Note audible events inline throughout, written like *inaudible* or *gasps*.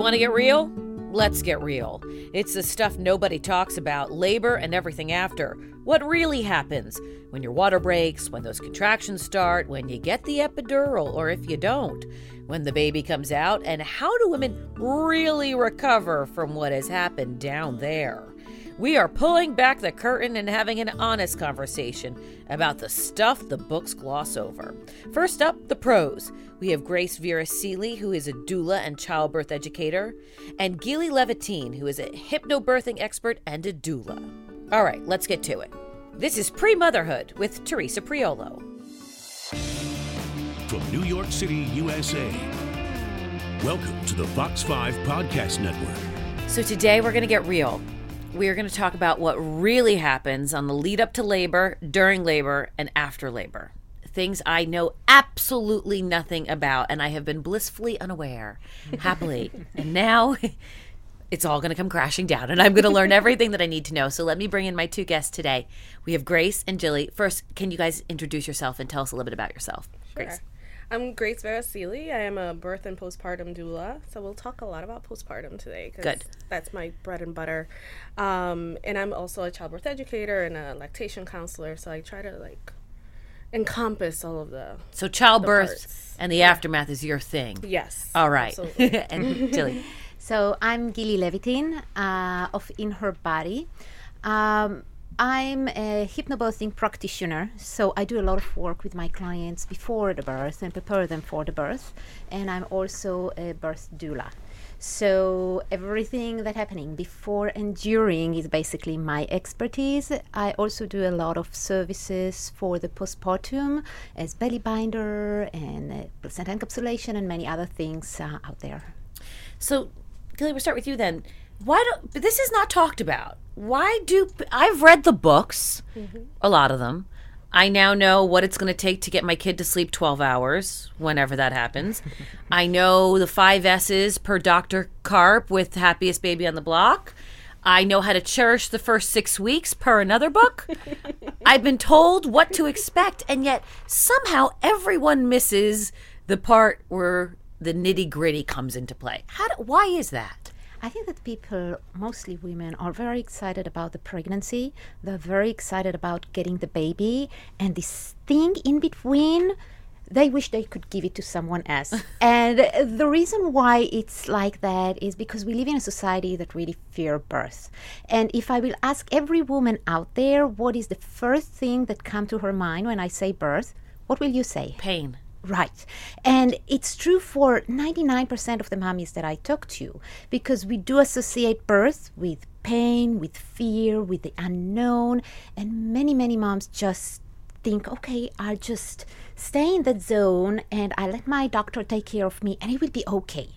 You want to get real? Let's get real. It's the stuff nobody talks about labor and everything after. What really happens when your water breaks, when those contractions start, when you get the epidural, or if you don't, when the baby comes out, and how do women really recover from what has happened down there? We are pulling back the curtain and having an honest conversation about the stuff the books gloss over. First up, the pros. We have Grace Vera Seely, who is a doula and childbirth educator, and Gili Levitine, who is a hypnobirthing expert and a doula. All right, let's get to it. This is Pre Motherhood with Teresa Priolo. From New York City, USA, welcome to the Fox 5 Podcast Network. So today we're going to get real we are going to talk about what really happens on the lead up to labor, during labor, and after labor. Things I know absolutely nothing about, and I have been blissfully unaware, *laughs* happily. and now *laughs* it's all going to come crashing down, and I'm going to learn everything that I need to know. So let me bring in my two guests today. We have Grace and Gili. First, can you guys introduce yourself and tell us a little bit about yourself? Sure. Grace. I'm Grace Vera Seely. I am a birth and postpartum doula. So we'll talk a lot about postpartum today. Cause Good. That's my bread and butter. Um, and I'm also a childbirth educator and a lactation counselor. So I try to like encompass all of the. So childbirth the and the yeah. aftermath is your thing. Yes. All right. *laughs* and Gili. *laughs* So I'm Gilly Levitin uh, of In Her Body. Um, I'm a hypnobirthing practitioner, so I do a lot of work with my clients before the birth and prepare them for the birth. And I'm also a birth doula. So everything that happening before and during is basically my expertise. I also do a lot of services for the postpartum as belly binder and uh, placenta encapsulation and many other things uh, out there. So, Gili, we'll start with you then. Why do but this is not talked about? Why do I've read the books, mm-hmm. a lot of them. I now know what it's going to take to get my kid to sleep 12 hours whenever that happens. *laughs* I know the five S's per Dr. Karp with Happiest Baby on the Block. I know how to cherish the first six weeks per another book. *laughs* I've been told what to expect, and yet somehow everyone misses the part where the nitty gritty comes into play. How do, why is that? I think that people, mostly women, are very excited about the pregnancy. They're very excited about getting the baby, and this thing in between they wish they could give it to someone else. *laughs* and the reason why it's like that is because we live in a society that really fear birth. And if I will ask every woman out there what is the first thing that come to her mind when I say birth, what will you say? Pain. Right. And it's true for 99% of the mommies that I talk to because we do associate birth with pain, with fear, with the unknown. And many, many moms just think, okay, I'll just stay in that zone and I let my doctor take care of me and it will be okay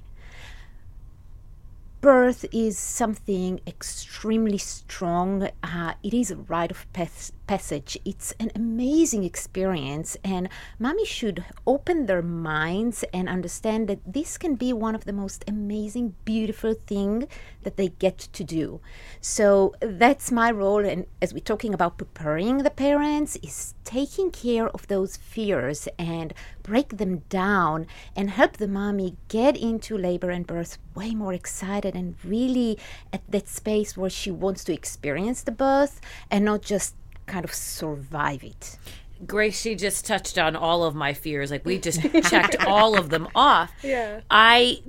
birth is something extremely strong. Uh, it is a rite of pas- passage. It's an amazing experience, and mommy should open their minds and understand that this can be one of the most amazing, beautiful thing that they get to do. So that's my role, and as we're talking about preparing the parents, is taking care of those fears and break them down and help the mommy get into labor and birth way more excited and really at that space where she wants to experience the birth and not just kind of survive it. Grace, she just touched on all of my fears. Like we just *laughs* checked all of them off. Yeah. I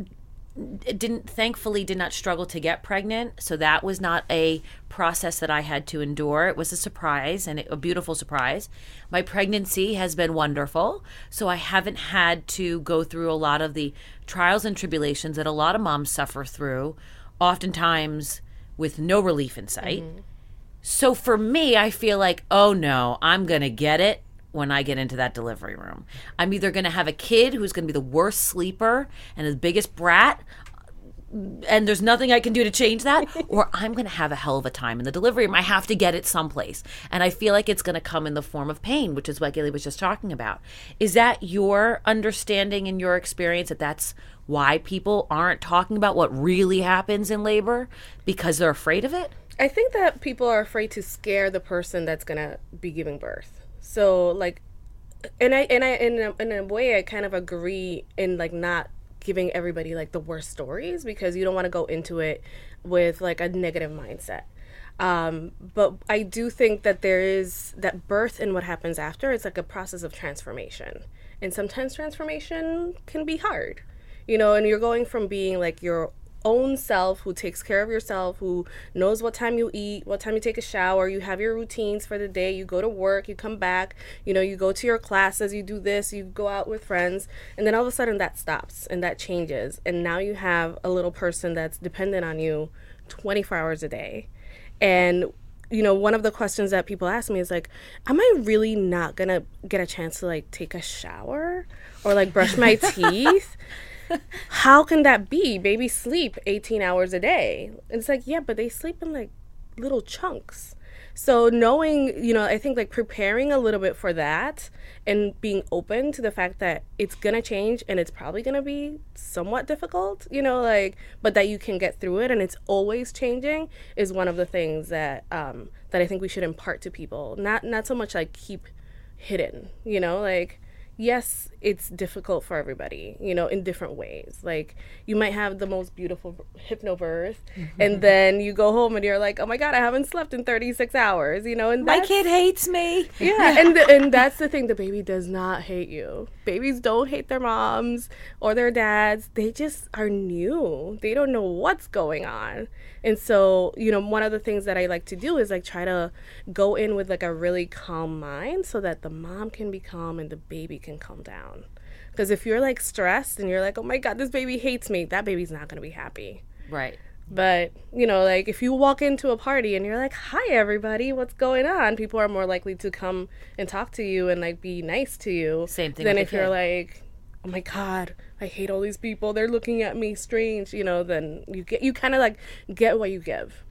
didn't thankfully did not struggle to get pregnant so that was not a process that i had to endure it was a surprise and a beautiful surprise my pregnancy has been wonderful so i haven't had to go through a lot of the trials and tribulations that a lot of moms suffer through oftentimes with no relief in sight mm-hmm. So for me i feel like oh no i'm gonna get it when I get into that delivery room. I'm either going to have a kid who's going to be the worst sleeper and the biggest brat, and there's nothing I can do to change that, *laughs* or I'm going to have a hell of a time in the delivery room. I have to get it someplace. And I feel like it's going to come in the form of pain, which is what Gili was just talking about. Is that your understanding and your experience that that's why people aren't talking about what really happens in labor because they're afraid of it? I think that people are afraid to scare the person that's to be giving birth. So like, and I and I in a, in a way I kind of agree in like not giving everybody like the worst stories because you don't want to go into it with like a negative mindset. Um, but I do think that there is that birth and what happens after, it's like a process of transformation. And sometimes transformation can be hard, you know, and you're going from being like your own self who takes care of yourself, who knows what time you eat, what time you take a shower, you have your routines for the day, you go to work, you come back, you know, you go to your classes, you do this, you go out with friends, and then all of a sudden that stops and that changes. And now you have a little person that's dependent on you 24 hours a day. And you know, one of the questions that people ask me is like, am I really not gonna get a chance to like take a shower or like brush my *laughs* teeth? *laughs* How can that be? Babies sleep 18 hours a day. And it's like, yeah, but they sleep in like little chunks. So knowing, you know, I think like preparing a little bit for that and being open to the fact that it's going to change and it's probably going to be somewhat difficult, you know, like but that you can get through it and it's always changing is one of the things that um that I think we should impart to people. Not not so much like keep hidden, you know, like yes, it's difficult for everybody, you know, in different ways. Like you might have the most beautiful hypnobirth, mm-hmm. and then you go home and you're like, oh my god, I haven't slept in 36 hours, you know. And my kid hates me. Yeah, *laughs* and the, and that's the thing. The baby does not hate you. Babies don't hate their moms or their dads. They just are new. They don't know what's going on. And so, you know, one of the things that I like to do is like try to go in with like a really calm mind so that the mom can be calm and the baby can calm down. Because if you're like stressed and you're like, oh my God, this baby hates me, that baby's not going to be happy. Right. But, you know, like if you walk into a party and you're like, hi, everybody, what's going on? People are more likely to come and talk to you and like be nice to you. Same thing. Than if you're like, oh my God, I hate all these people. They're looking at me strange, you know, then you get, you kind of like get what you give.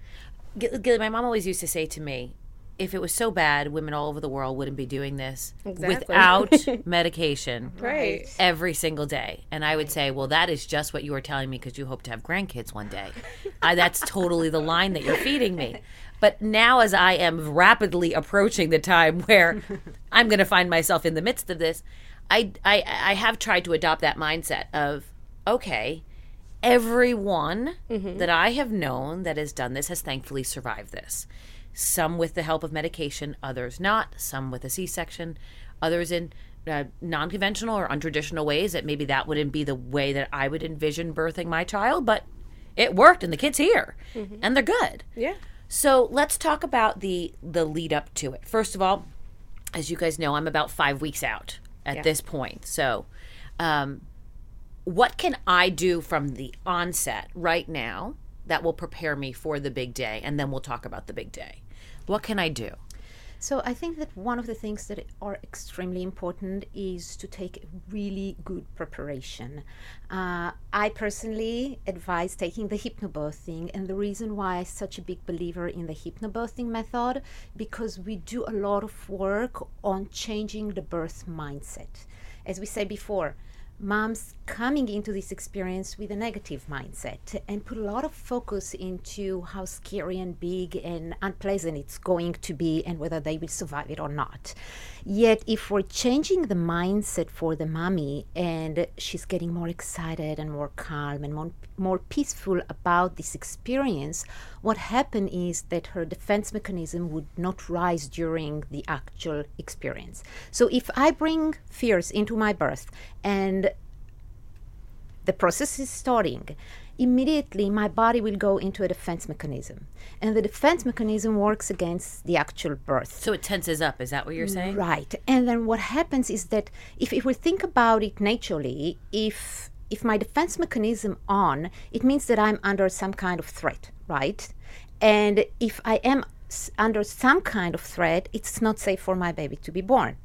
My mom always used to say to me, if it was so bad, women all over the world wouldn't be doing this exactly. without *laughs* medication right. every single day. And I would say, well, that is just what you are telling me because you hope to have grandkids one day. I, that's totally the line that you're feeding me. But now, as I am rapidly approaching the time where *laughs* I'm going to find myself in the midst of this, I, I I have tried to adopt that mindset of okay, everyone mm-hmm. that I have known that has done this has thankfully survived this. Some with the help of medication, others not. Some with a C-section, others in uh, non-conventional or untraditional ways that maybe that wouldn't be the way that I would envision birthing my child, but it worked and the kid's here mm-hmm. and they're good. Yeah. So let's talk about the the lead up to it. First of all, as you guys know, I'm about five weeks out at yeah. this point. So, um, what can I do from the onset right now that will prepare me for the big day? And then we'll talk about the big day. What can I do? So I think that one of the things that are extremely important is to take really good preparation. Uh, I personally advise taking the hypnobirthing, and the reason why I'm such a big believer in the hypnobirthing method because we do a lot of work on changing the birth mindset. As we said before, moms coming into this experience with a negative mindset and put a lot of focus into how scary and big and unpleasant it's going to be and whether they will survive it or not. Yet, if we're changing the mindset for the mommy and she's getting more excited and more calm and more, more peaceful about this experience, what happened is that her defense mechanism would not rise during the actual experience. So, if I bring fears into my birth and the process is starting, immediately my body will go into a defense mechanism. And the defense mechanism works against the actual birth. So it tenses up, is that what you're saying? Right. And then what happens is that if, if we think about it naturally, if if my defense mechanism on, it means that I'm under some kind of threat, right? And if I am under some kind of threat, it's not safe for my baby to be born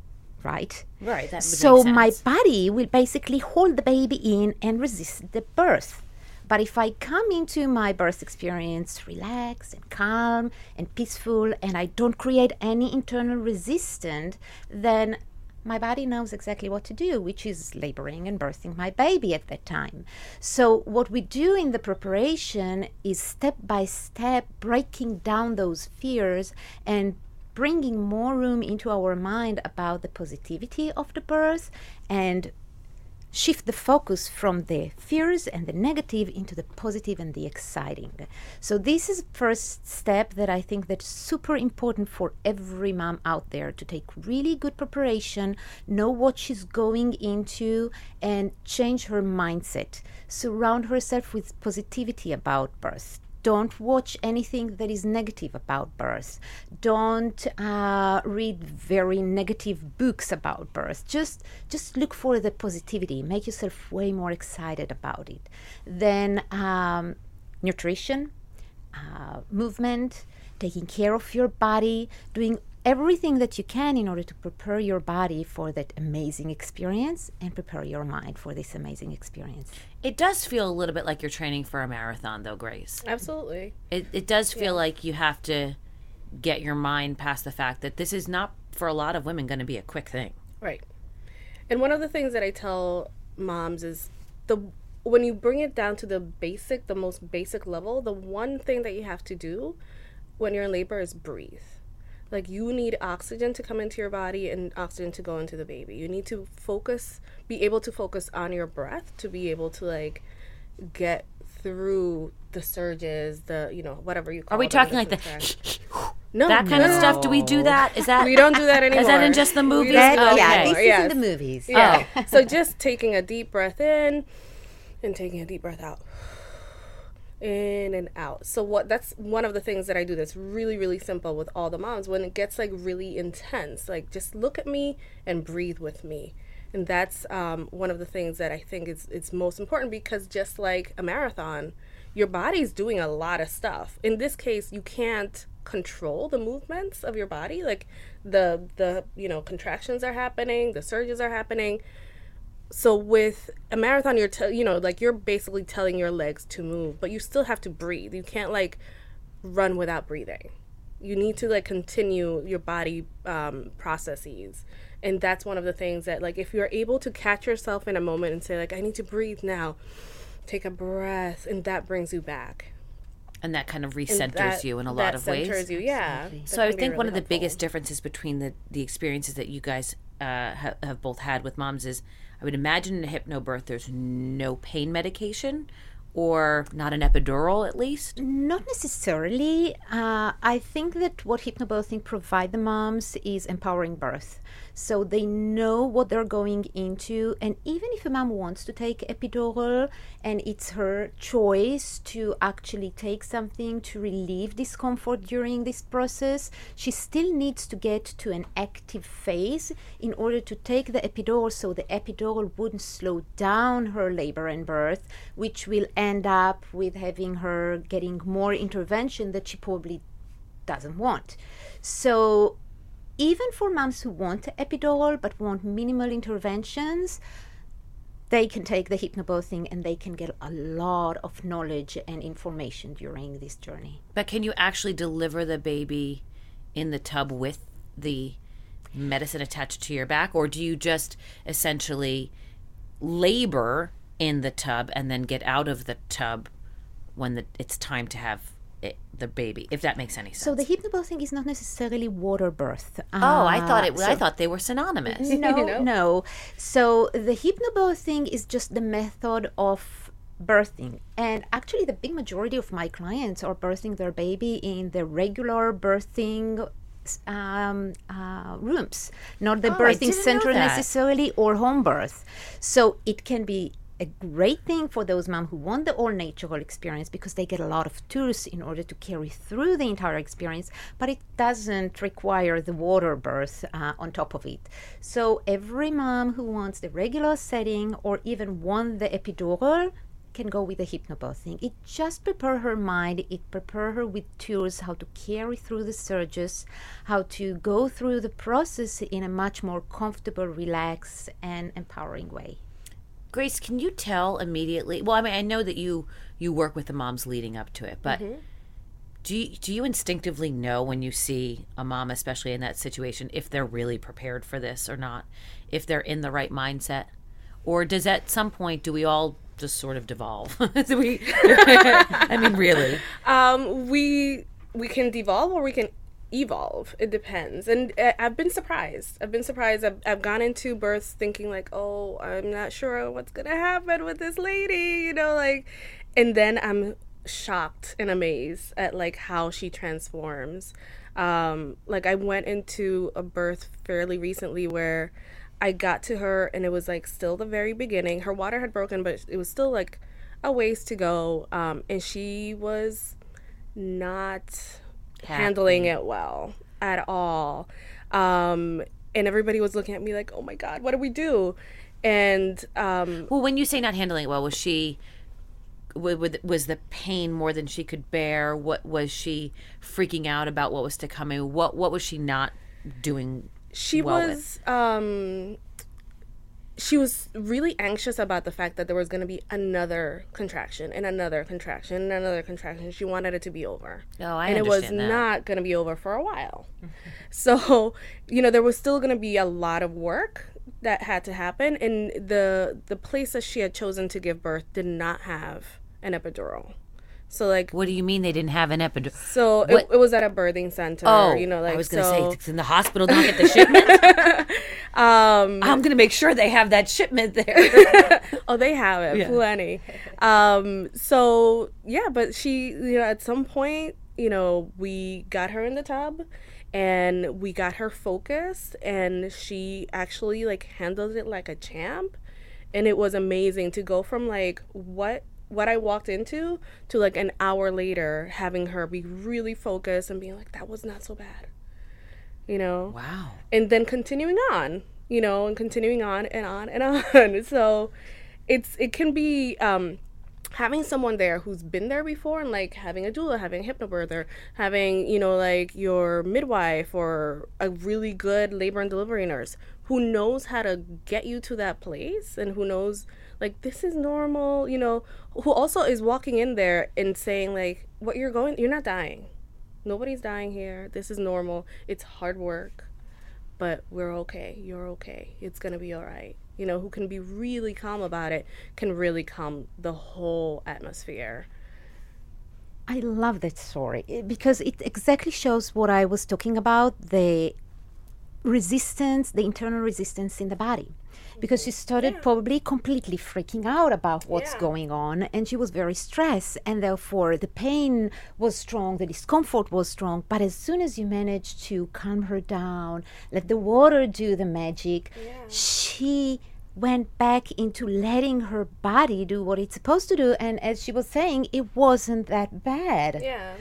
right? Right. That so my body will basically hold the baby in and resist the birth. But if I come into my birth experience relaxed and calm and peaceful and I don't create any internal resistance, then my body knows exactly what to do, which is laboring and birthing my baby at that time. So, what we do in the preparation is step by step breaking down those fears and bringing more room into our mind about the positivity of the birth and shift the focus from the fears and the negative into the positive and the exciting. So this is first step that I think that's super important for every mom out there to take really good preparation, know what she's going into and change her mindset. Surround herself with positivity about birth don't watch anything that is negative about birth. Don't uh, read very negative books about birth. Just just look for the positivity. Make yourself way more excited about it. Then um, nutrition, uh, movement, taking care of your body, doing everything that you can in order to prepare your body for that amazing experience and prepare your mind for this amazing experience. It does feel a little bit like you're training for a marathon, though, Grace. Absolutely. It, it does feel like you have to get your mind past the fact that this is not, for a lot of women, going to be a quick thing. Right. And one of the things that I tell moms is the when you bring it down to the basic, the most basic level, the one thing that you have to do when you're in labor is breathe like you need oxygen to come into your body and oxygen to go into the baby you need to focus be able to focus on your breath to be able to like get through the surges the you know whatever you call are we them, talking like the *laughs* no that kind no. of stuff do we do that is that *laughs* we don't do that anymore *laughs* is that in just the movies don't That- that yeah, Okay. this anymore, is yes. in the movies. yeah Oh. so just taking a deep breath in and taking a deep breath out in and out. So what that's one of the things that I do that's really really simple with all the moms when it gets like really intense like just look at me and breathe with me. And that's um, one of the things that I think is it's most important because just like a marathon, your body's doing a lot of stuff. In this case, you can't control the movements of your body like the the you know contractions are happening, the surges are happening, so with a marathon you're te- you know like you're basically telling your legs to move but you still have to breathe. You can't like run without breathing. You need to like continue your body um, processes. And that's one of the things that like if you're able to catch yourself in a moment and say like i need to breathe now take a breath and that brings you back. And that kind of recenters that- you in a lot of ways. centers you yeah. So I think one of the biggest differences between the the experiences that you guys uh, ha- have both had with moms is, I would imagine in a hypnobirth there's no pain medication, or not an epidural at least. Not necessarily. Uh, I think that what hypnobirthing provide the moms is empowering birth. So they know what they're going into, and even if a mom wants to take epidural and it's her choice to actually take something to relieve discomfort during this process, she still needs to get to an active phase in order to take the epidural so the epidural wouldn't slow down her labor and birth, which will end up with having her getting more intervention that she probably doesn't want. So even for moms who want epidural but want minimal interventions, they can take the hypnobirthing and they can get a lot of knowledge and information during this journey. But can you actually deliver the baby in the tub with the medicine attached to your back, or do you just essentially labor in the tub and then get out of the tub when the, it's time to have it, the baby? If that makes any sense. So the hypnobirthing is not necessarily water birth. oh, I thought it. Uh, I thought they were synonymous. *laughs* no, *laughs* know? no. So the hypnobirthing is just the method of birthing. And actually, the big majority of my clients are birthing their baby in the regular birthing um, uh, rooms, not the Oh, birthing center necessarily or home birth. So it can be a great thing for those moms who want the all natural experience because they get a lot of tools in order to carry through the entire experience, but it doesn't require the water birth uh, on top of it. So every mom who wants the regular setting or even want the epidural can go with the hypnobirthing. It just prepare her mind, it prepare her with tools how to carry through the surges, how to go through the process in a much more comfortable, relaxed, and empowering way. Grace, can you tell immediately? Well, I mean, I know that you you work with the moms leading up to it, but do you, do you instinctively know when you see a mom, especially in that situation, if they're really prepared for this or not, if they're in the right mindset, or does at some point do we all just sort of devolve? *laughs* We, *laughs* I mean, really? um we we can devolve or we can evolve. It depends, and uh, I've been surprised. I've been surprised. I've, I've gone into births thinking like, oh, I'm not sure what's gonna happen with this lady, you know, like, and then I'm shocked and amazed at like how she transforms. Um, like I went into a birth fairly recently where I got to her and it was like still the very beginning. Her water had broken, but it was still like a ways to go. Um, and she was not handling it well at all. Um, and everybody was looking at me like, "Oh my god, what do we do?" And um, Well, when you say not handling it well, was she wa- wa- was the pain more than she could bear? What was she freaking out about? What was to come? What what was she not doing? she well was um, she was really anxious about the fact that there was going to be another contraction and another contraction and another contraction. She wanted it to be over. Oh, I and it was that. not going to be over for a while. *laughs* so, you know, there was still going to be a lot of work that had to happen and the the place that she had chosen to give birth did not have an epidural. So like What do you mean they didn't have an epidural? so it, it was at a birthing center, Oh, you know, like I was going to so, say it's in the hospital. Don't get the shipment. *laughs* um, I'm going to make sure they have that shipment there. *laughs* Oh, they have it, Yeah. plenty. Um, so yeah, but she, you know, at some point, you know, we got her in the tub, and we got her focused, and she actually like handled it like a champ, and it was amazing to go from like what what I walked into to like an hour later having her be really focused and being like that was not so bad, you know? Wow. and then continuing on you know and continuing on and on and on. *laughs* So it's it can be um having someone there who's been there before and like having a doula having a hypnobirther having you know like your midwife or a really good labor and delivery nurse who knows how to get you to that place and who knows like this is normal you know who also is walking in there and saying like what you're going you're not dying nobody's dying here this is normal it's hard work but we're okay. You're okay. It's going to be all right. You know, who can be really calm about it can really calm the whole atmosphere. I love that story eh, because it exactly shows what I was talking about the resistance, the internal resistance in the body. Mm-hmm. Because she started probably completely freaking out about what's Yeah. going on, and she was very stressed, and therefore the pain was strong, the discomfort was strong. But as soon as you managed to calm her down, let the water do the magic, she went back into letting her body do what it's supposed to do. And as she was saying, it wasn't that bad. Yeah.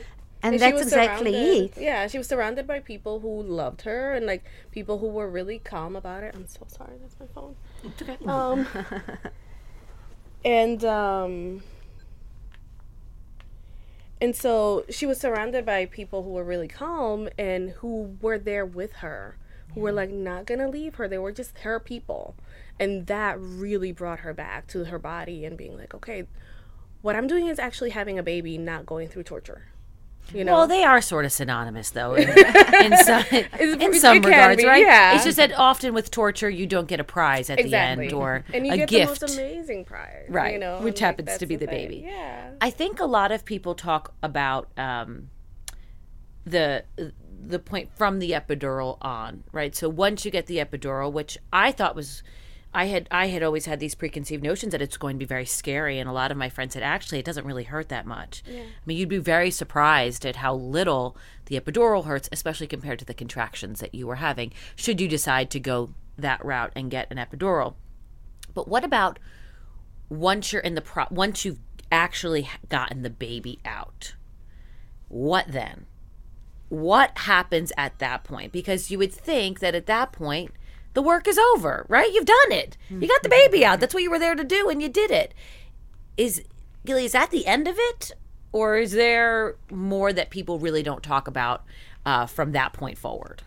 And, she that's exactly it. Yeah, she was surrounded by people who loved her and like people who were really calm about it. I'm so sorry, that's my phone. Okay. Um, *laughs* and um, and so she was surrounded by people who were really calm and who were there with her, who were like not gonna leave her. They were just her people, and that really brought her back to her body and being like, okay, what I'm doing is actually having a baby, not going through torture. You know, Well, they are sort of synonymous, though, in, *laughs* in some, *laughs* in some regards, be, right? yeah. It's just that often with torture, you don't get a prize at exactly, the end or and you a get gift. the most amazing prize, Right, You know, which happens that's to be the thing. baby. Yeah, I think a lot of people talk about um, the the point from the epidural on, right? So once you get the epidural, which I thought was, I had I had always had these preconceived notions that it's going to be very scary, and a lot of my friends said actually it doesn't really hurt that much. I mean, you'd be very surprised at how little the epidural hurts, especially compared to the contractions that you were having. Should you decide to go that route and get an epidural, but what about once you're in the pro once you've actually gotten the baby out what then what happens at that point because you would think that at that point the work is over right? You've done it. You got the baby out. That's what you were there to do and you did it. Is Gilly, is that the end of it? Or is there more that people really don't talk about uh, from that point forward?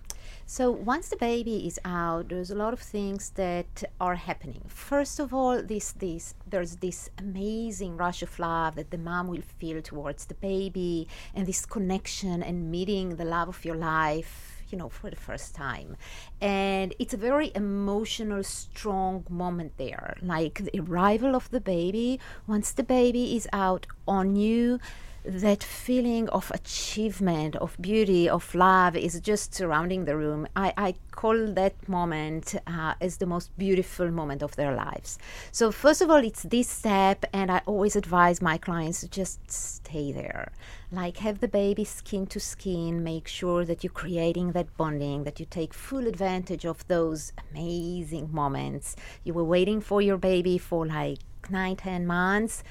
So once the baby is out, there's a lot of things that are happening. First of all, this this there's this amazing rush of love that the mom will feel towards the baby, and this connection and meeting the love of your life, you know, for the first time. And it's a very emotional, strong moment there. Like the arrival of the baby. Once the baby is out on you, that feeling of achievement, of beauty, of love is just surrounding the room. I, I call that moment uh, as the most beautiful moment of their lives. So, first of all, it's this step, and I always advise my clients to just stay there. Like, have the baby skin to skin, make sure that you're creating that bonding, that you take full advantage of those amazing moments. You were waiting for your baby for like nine, ten months.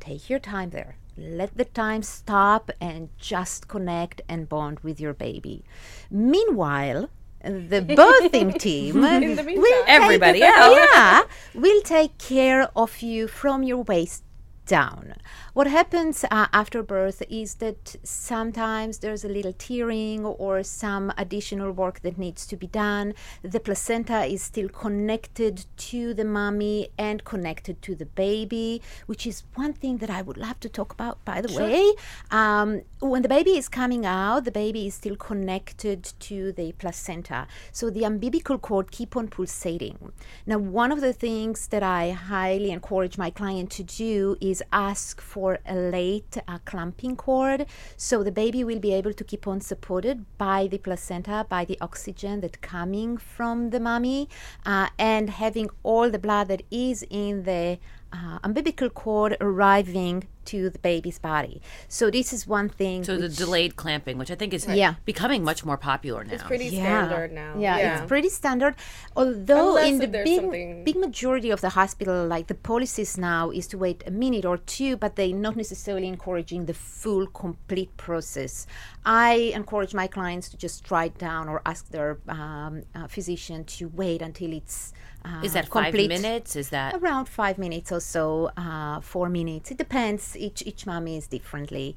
Take your time there let the time stop and just connect and bond with your baby. Meanwhile, the *laughs* birthing team will Everybody take, else. yeah, will take care of you from your waist down. What happens uh, after birth is that sometimes there's a little tearing or some additional work that needs to be done. The placenta is still connected to the mommy and connected to the baby, which is one thing that I would love to talk about, by the way. Um, when the baby is coming out, the baby is still connected to the placenta. So the umbilical cord keep on pulsating. Now, one of the things that I highly encourage my client to do is ask for a late uh, clamping cord. So the baby will be able to keep on supported by the placenta, by the oxygen that coming from the mommy, uh, and having all the blood that is in the uh, umbilical cord arriving to the baby's body. So this is one thing. So the delayed clamping, which I think is Yeah. becoming much more popular now. It's pretty yeah. standard now. Yeah, it's pretty standard. Although Unless in the big something- big majority of the hospital, like the policies now is to wait a minute or two, but they're not necessarily encouraging the full complete process. I encourage my clients to just write down or ask their um, uh, physician to wait until it's uh, Is that five minutes? Is that around five minutes or so, uh, four minutes. It depends. Each each mommy is differently.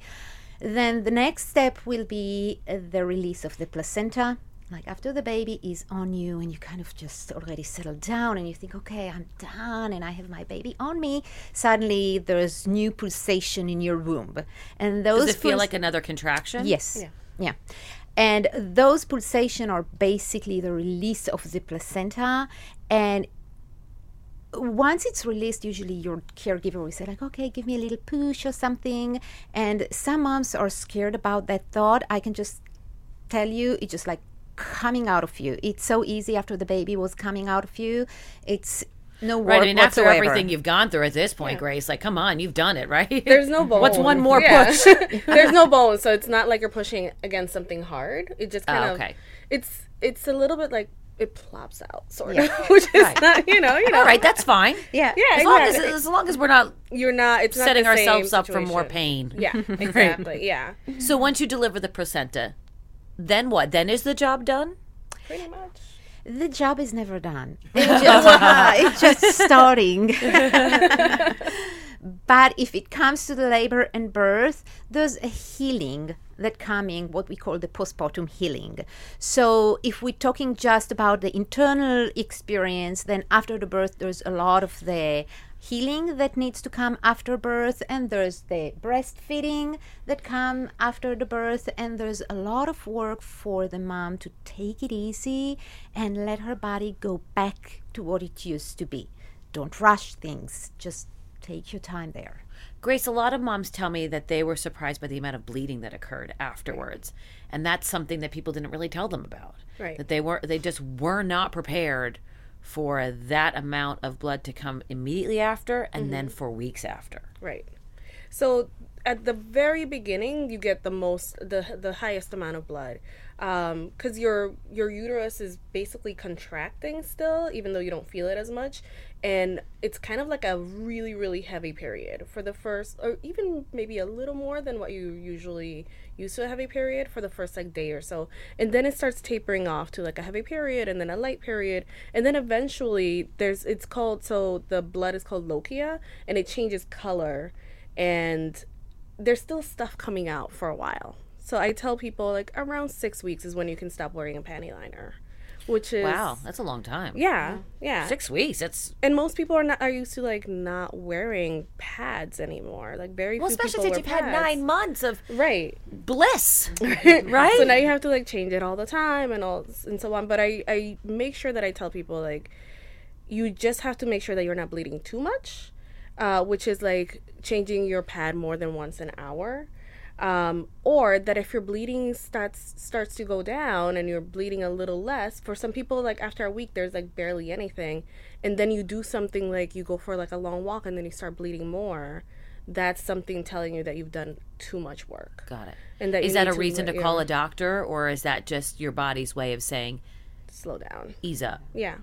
Then the next step will be uh, the release of the placenta. Like after the baby is on you and you kind of just already settled down and you think, okay, I'm done and I have my baby on me. Suddenly there's new pulsation in your womb, and those does it feel puls- like another contraction? Yes. Yeah. And those pulsation are basically the release of the placenta. And once it's released, usually your caregiver will say, like, okay, give me a little push or something. And some moms are scared about that thought. I can just tell you, it's just like coming out of you. It's so easy after the baby was coming out of you. It's no work Right. I mean, after everything you've gone through at this point, Grace, like, come on, you've done it, *laughs* right? There's no bone. What's one more Yeah. push? *laughs* There's no bone, so it's not like you're pushing against something hard. It just oh, kind Oh, of it's it's a little bit like it plops out, sort of, *laughs* which is not you know you know All right, that's fine. Yeah. yeah As long as, exactly. as long as we're not you're not it's setting the same ourselves up for more pain. Yeah, exactly. Yeah, So once you deliver the placenta, then what? Then is the job done? pretty much. The job is never done. *laughs* It's just, *laughs* it's just starting. *laughs* but if it comes to the labor and birth, there's a healing that coming, what we call the postpartum healing. So if we're talking just about the internal experience, then after the birth, there's a lot of the healing that needs to come after birth and there's the breastfeeding that come after the birth and there's a lot of work for the mom to take it easy and let her body go back to what it used to be don't rush things just take your time there Grace, a lot of moms tell me that they were surprised by the amount of bleeding that occurred afterwards. And that's something that people didn't really tell them about. Right. That they were they just were not prepared for that amount of blood to come immediately after and then mm-hmm. for weeks after. Right. So at the very beginning, you get the most, the the highest amount of blood, Um, because your your uterus is basically contracting still, even though you don't feel it as much, and it's kind of like a really really heavy period for the first, or even maybe a little more than what you usually used to a heavy period for the first like day or so, and then it starts tapering off to like a heavy period, and then a light period, and then eventually there's it's called so the blood is called lochia, and it changes color. And there's still stuff coming out for a while. So I tell people like around six weeks is when you can stop wearing a panty liner, which is Wow, that's a long time. yeah, yeah. Six weeks. That's And most people are not are used to like not wearing pads anymore. Like very well, few especially since you've wear had nine months of right. bliss, *laughs* right? So now you have to like change it all the time and all and so on. But I I make sure that I tell people like you just have to make sure that you're not bleeding too much, uh, which is like changing your pad more than once an hour. Um, or that if your bleeding starts starts to go down and you're bleeding a little less for some people like after a week there's like barely anything. And then you do something like you go for like a long walk and then you start bleeding more that's something telling you that you've done too much work. Got it. and that Is that need a reason to yeah, call a doctor, or is that just your body's way of saying slow down. Ease up? yeah.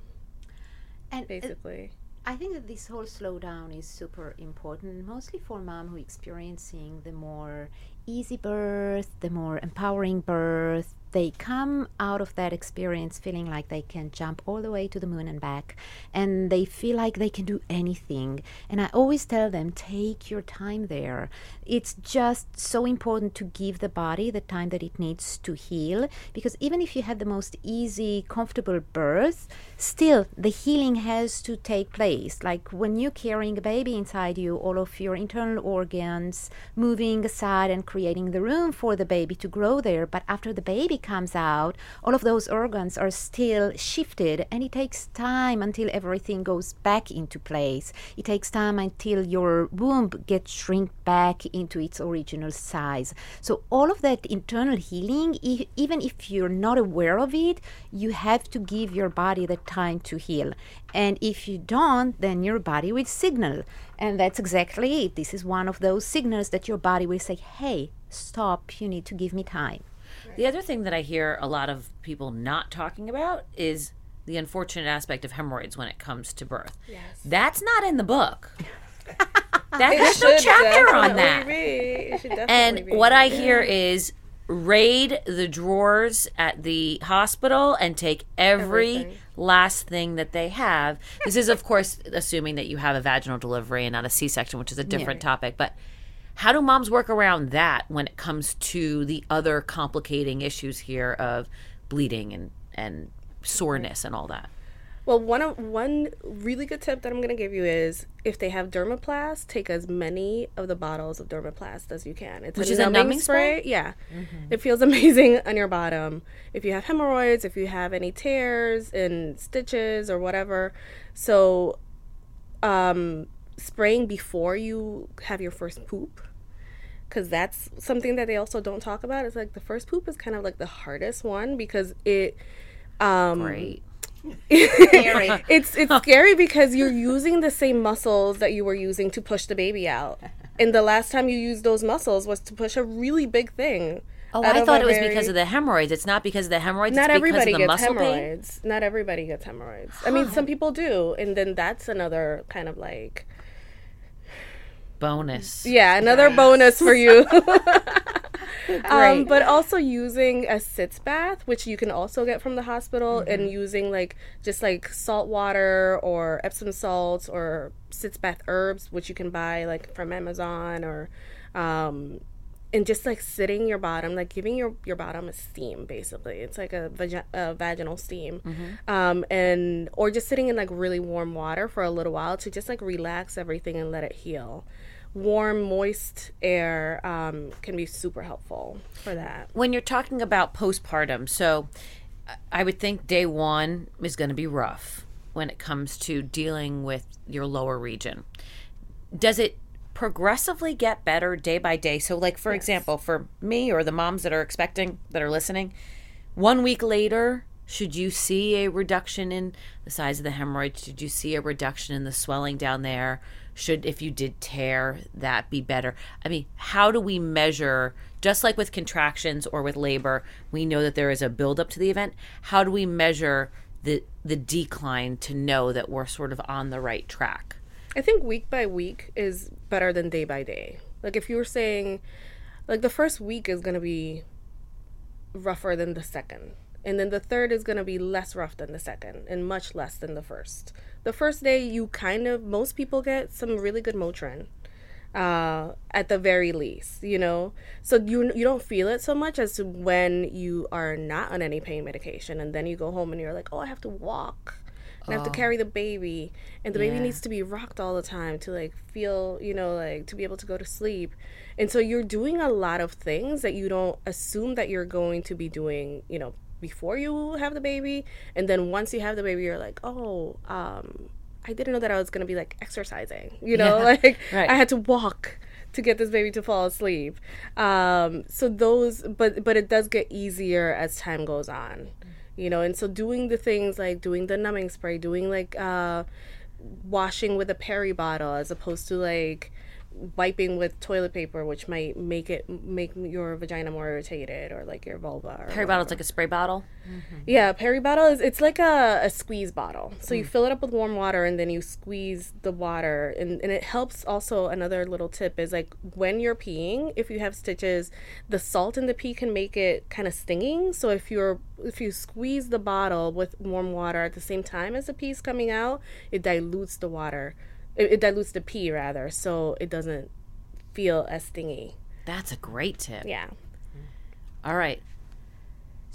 And uh, basically I think that this whole slowdown is super important, mostly for mom who experiencing the more easy birth, the more empowering birth. They come out of that experience feeling like they can jump all the way to the moon and back, and they feel like they can do anything. And I always tell them, take your time there. It's just so important to give the body the time that it needs to heal, because even if you had the most easy, comfortable birth, still the healing has to take place. Like when you're carrying a baby inside you, all of your internal organs moving aside and creating the room for the baby to grow there. But after the baby comes out, all of those organs are still shifted, and it takes time until everything goes back into place. It takes time until your womb gets shrink back into its original size. So all of that internal healing, e- even if you're not aware of it, you have to give your body the time to heal. And if you don't, then your body will signal. And that's exactly it. This is one of those signals that your body will say, hey, stop, you need to give me time. The other thing that I hear a lot of people not talking about is the unfortunate aspect of hemorrhoids when it comes to birth. Yes. That's not in the book. *laughs* that, there's no chapter on that. It And be. what I hear is raid the drawers at the hospital and take every Everything. last thing that they have. This is, of course, assuming that you have a vaginal delivery and not a C section, which is a different topic. But how do moms work around that when it comes to the other complicating issues here of bleeding and, and soreness and all that? Well, one of one really good tip that I'm gonna give you is if they have Dermaplast, take as many of the bottles of Dermaplast as you can. It's Which a is a numbing, numbing spray. spray? Yeah, it feels *laughs* amazing on your bottom. If you have hemorrhoids, if you have any tears and stitches or whatever, so um, spraying before you have your first poop because that's something that they also don't talk about. It's like the first poop is kind of like the hardest one because it um Great. *laughs* it's it's scary because you're using the same muscles that you were using to push the baby out. And the last time you used those muscles was to push a really big thing. Oh, I thought it was very- because of the hemorrhoids. It's not because of the hemorrhoids. not it's because everybody of the gets muscle pain. hemorrhoids. Not everybody gets hemorrhoids. I mean, some *gasps* people do, and then that's another kind of like Bonus. yeah, another bonus for you. *laughs* *laughs* um, but also using a sitz bath, which you can also get from the hospital, and using like just like salt water or Epsom salts or sitz bath herbs, which you can buy like from Amazon or. Um, and just like sitting your bottom, like giving your, your bottom a steam, basically. It's like a, vagi- a vaginal steam. Um, and, or just sitting in like really warm water for a little while to just like relax everything and let it heal. Warm, moist air um, can be super helpful for that. when you're talking about postpartum, so I- I would think day one is going to be rough when it comes to dealing with your lower region. Does it progressively get better day by day? So, like, for example, for me or the moms that are expecting, that are listening, one week later, should you see a reduction in the size of the hemorrhoid? Did you see a reduction in the swelling down there? Should, if you did tear, that be better? I mean, how do we measure, just like with contractions or with labor, we know that there is a buildup to the event. How do we measure the, the decline to know that we're sort of on the right track? I think week by week is better than day by day. Like if you were saying, like the first week is gonna be rougher than the second, and then the third is gonna be less rough than the second, and much less than the first. The first day, you kind of most people get some really good Motrin, uh, at the very least, you know. So you you don't feel it so much as when you are not on any pain medication, and then you go home and you're like, oh, I have to walk. And I have to carry the baby, and the baby needs to be rocked all the time to like feel, you know, like to be able to go to sleep. And so you're doing a lot of things that you don't assume that you're going to be doing, you know, before you have the baby. And then once you have the baby, you're like, oh, um, I didn't know that I was going to be like exercising, you know, *laughs* like *laughs* right. I had to walk to get this baby to fall asleep. Um, so those, but but it does get easier as time goes on, you know. And so doing the things like doing the numbing spray, doing like uh, washing with a peri bottle as opposed to like wiping with toilet paper, which might make it make your vagina more irritated or like your vulva. Or Peri bottle's like a spray bottle. Mm-hmm. yeah, peri bottle is it's like a, a squeeze bottle. So you mm. fill it up with warm water and then you squeeze the water and, and it helps also another little tip is like when you're peeing, if you have stitches, the salt in the pee can make it kind of stinging. So if you're if you squeeze the bottle with warm water at the same time as the pee's coming out, it dilutes the water. It, it dilutes the pee rather, so it doesn't feel as stingy. That's a great tip. Yeah. All right.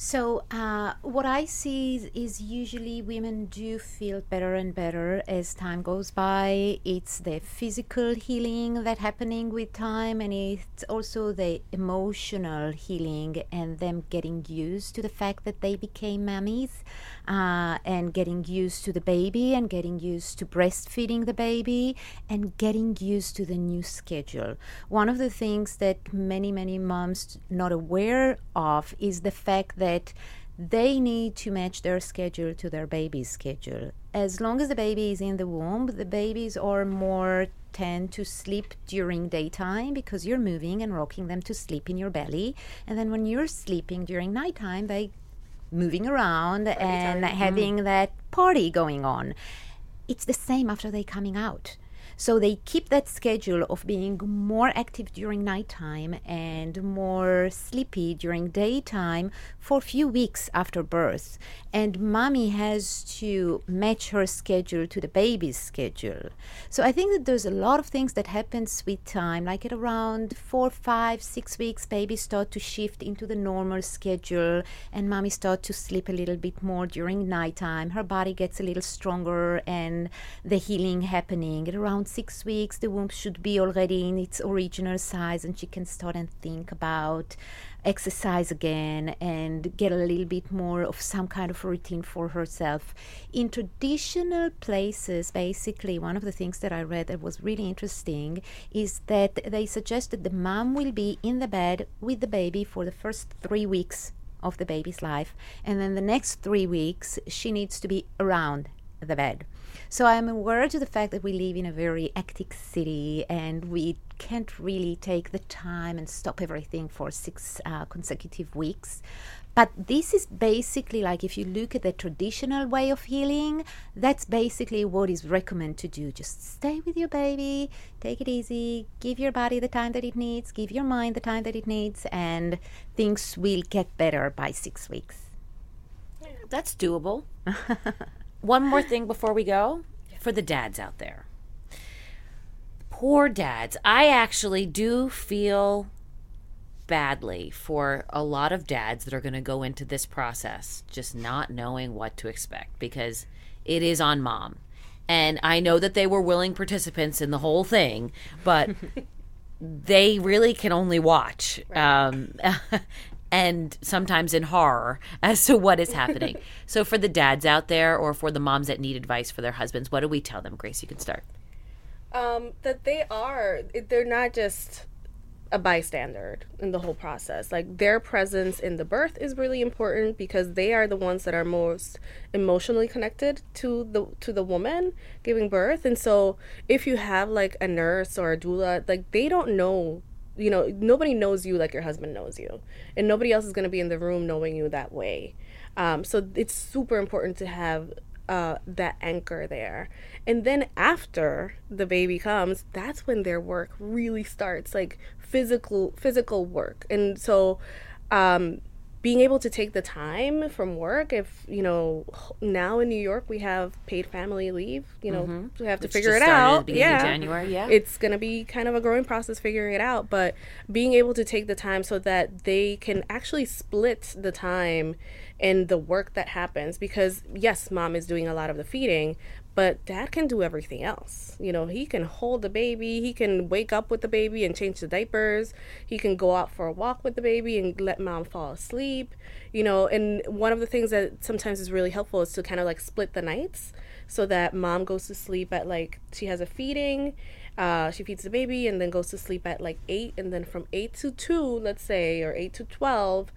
So, uh, what I see is, is usually women do feel better and better as time goes by. It's the physical healing that happening with time, and it's also the emotional healing and them getting used to the fact that they became mummies, uh, and getting used to the baby, and getting used to breastfeeding the baby, and getting used to the new schedule. One of the things that many many moms not aware of is the fact that that they need to match their schedule to their baby's schedule. As long as the baby is in the womb, the babies are more tend to sleep during daytime because you're moving and rocking them to sleep in your belly. And then when you're sleeping during nighttime, they moving around and having mm. that party going on. It's the same after they coming out. So they keep that schedule of being more active during nighttime and more sleepy during daytime for a few weeks after birth. And mommy has to match her schedule to the baby's schedule. So I think that there's a lot of things that happens with time, like at around four, five, six weeks, babies start to shift into the normal schedule and mommy start to sleep a little bit more during nighttime. Her body gets a little stronger and the healing happening at around six weeks, the womb should be already in its original size, and she can start and think about exercise again and get a little bit more of some kind of routine for herself. In traditional places, basically, one of the things that I read that was really interesting is that they suggested the mom will be in the bed with the baby for the first three weeks of the baby's life, and then the next three weeks, she needs to be around the bed. So I'm aware to the fact that we live in a very hectic city and we can't really take the time and stop everything for six uh, consecutive weeks. But this is basically like if you look at the traditional way of healing, that's basically what is recommended to do. Just stay with your baby, take it easy, give your body the time that it needs, give your mind the time that it needs, and things will get better by six weeks. That's doable. *laughs* One more thing before we go for the dads out there. Poor dads. I actually do feel badly for a lot of dads that are going to go into this process just not knowing what to expect because it is on mom. And I know that they were willing participants in the whole thing, but *laughs* they really can only watch. Um, *laughs* and sometimes in horror *laughs* as to what is happening. *laughs* so, for the dads out there or for the moms that need advice for their husbands, what do we tell them? Grace, you can start. Um, that they are, they're not just a bystander in the whole process. Like their presence in the birth is really important because they are the ones that are most emotionally connected to the to the woman giving birth. And so if you have like a nurse or a doula, like they don't know you know, nobody knows you like your husband knows you, and nobody else is going to be in the room knowing you that way. Um, so it's super important to have uh, that anchor there. And then after the baby comes, that's when their work really starts, like physical physical work. And so um, being able to take the time from work if you know now in new york we have paid family leave you know mm-hmm. we have to Which figure it just at the out yeah January, yeah. it's going to be kind of a growing process figuring it out but being able to take the time so that they can actually split the time and the work that happens because yes mom is doing a lot of the feeding but dad can do everything else. You know, he can hold the baby, he can wake up with the baby and change the diapers, he can go out for a walk with the baby and let mom fall asleep. You know, and one of the things that sometimes is really helpful is to kind of like split the nights. so that mom goes to sleep at like she has a feeding uh, she feeds the baby and then goes to sleep at like 8 and then from 8 to 2 let's say or 8 to 12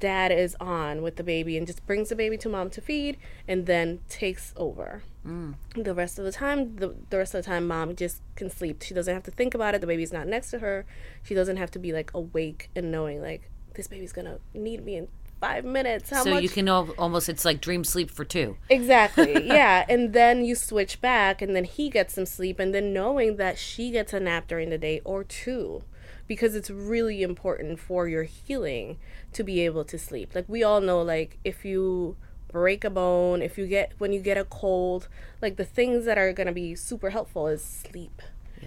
dad is on with the baby and just brings the baby to mom to feed and then takes over mm. the rest of the time the, the rest of the time mom just can sleep she doesn't have to think about it the baby's not next to her she doesn't have to be like awake and knowing like this baby's gonna need me in five minutes how so much you can al- almost it's like dream sleep for two. Exactly. *laughs* Yeah. and then you switch back and then he gets some sleep and then knowing that she gets a nap during the day or two because it's really important for your healing to be able to sleep. Like we all know like if you break a bone, if you get when you get a cold, like the things that are going to be super helpful is sleep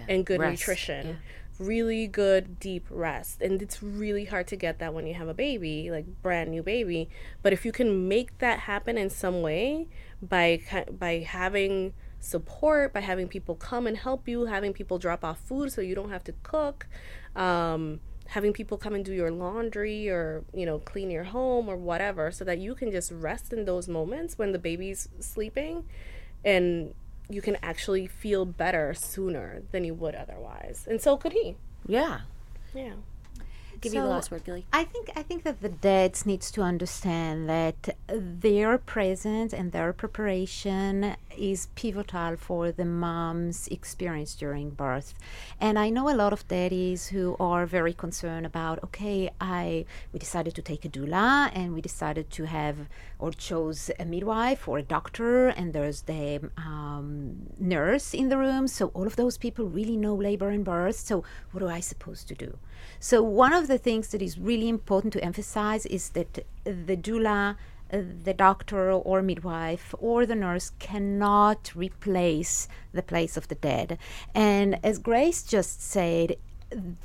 and good Rest. nutrition. Really good deep rest. And it's really hard to get that when you have a baby, like brand new baby, but if you can make that happen in some way by by having support, by having people come and help you, having people drop off food so you don't have to cook, um, having people come and do your laundry or you know clean your home or whatever, so that you can just rest in those moments when the baby's sleeping, and you can actually feel better sooner than you would otherwise. And so could he. Yeah. Yeah. Give you the So, last word, Gili. I think I think that the dads needs to understand that their presence and their preparation is pivotal for the mom's experience during birth. And I know a lot of daddies who are very concerned about okay, I we decided to take a doula and we decided to have or chose a midwife or a doctor and there's the um, nurse in the room so all of those people really know labor and birth so what am i supposed to do so one of the things that is really important to emphasize is that the doula uh, the doctor or midwife or the nurse cannot replace the place of the dead and as grace just said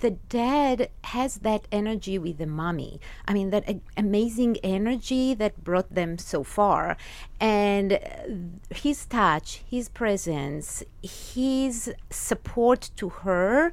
the dad has that energy with the mommy. I mean, that a- amazing energy that brought them so far. And uh, his touch, his presence, his support to her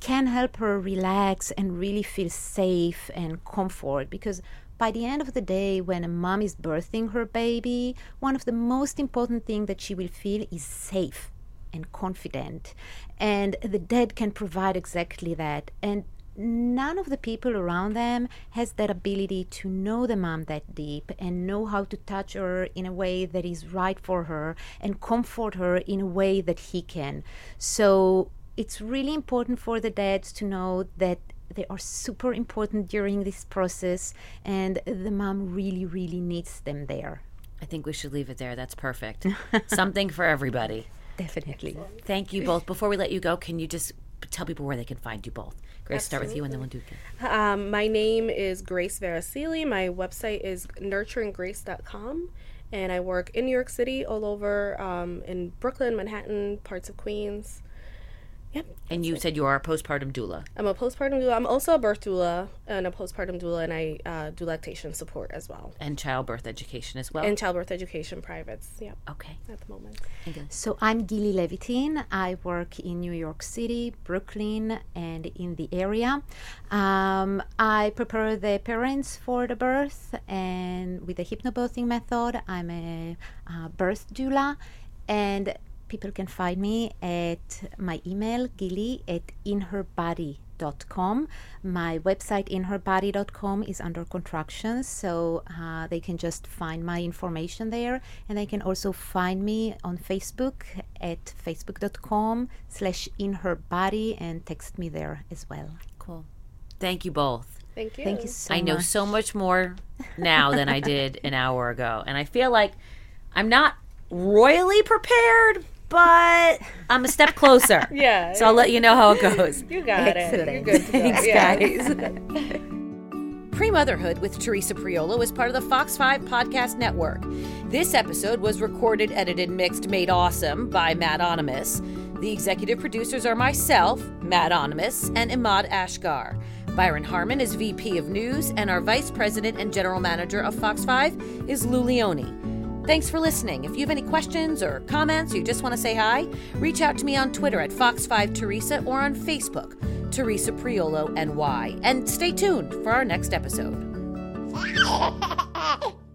can help her relax and really feel safe and comfort because by the end of the day when a mom is birthing her baby one of the most important things that she will feel is safe and confident. And the dead can provide exactly that. And none of the people around them has that ability to know the mom that deep and know how to touch her in a way that is right for her and comfort her in a way that he can. So it's really important for the dads to know that they are super important during this process and the mom really, really needs them there. I think we should leave it there. That's perfect. *laughs* Something for everybody. Definitely. Thank you both. Before we let you go, can you just tell people where they can find you both? Grace, start with you and then we'll do it. Um, my name is Grace Verasili. My website is nurturinggrace.com. And I work in New York City, all over um, in Brooklyn, Manhattan, parts of Queens. Yep. And you said you are a postpartum doula. I'm a postpartum doula. I'm also a birth doula and a postpartum doula, and I uh, do lactation support as well. and childbirth education as well. And childbirth education privates. Yep. okay. At the moment. So I'm Gili Levitin. I work in New York City, Brooklyn, and in the area. Um, I prepare the parents for the birth, and with the hypnobirthing method, I'm a uh, birth doula, and people can find me at my email gili at inherbody.com. My website inherbody.com is under contractions, so uh, they can just find my information there, and they can also find me on Facebook at facebook.com slash inherbody and text me there as well. Cool. Thank you both. Thank you. Thank you so much I know much. so much more now than I *laughs* did an hour ago. And I feel like I'm not royally prepared, but I'm a step closer. *laughs* Yeah. So I'll let you know how it goes. You got it. Excellent. good to go. Thanks, Yeah. guys. *laughs* Pre Motherhood with Teresa Priolo is part of the Fox 5 Podcast Network. This episode was recorded, edited, mixed, made awesome by Matt Onimus. The executive producers are myself, Matt Onimus, and Imad Ashgar. Byron Harmon is VP of News, and our Vice President and General Manager of Fox 5 is Lew Leone. Thanks for listening. If you have any questions or comments, or you just want to say hi, reach out to me on Twitter at Fox5Teresa or on Facebook, Teresa Priolo NY. And stay tuned for our next episode. *laughs*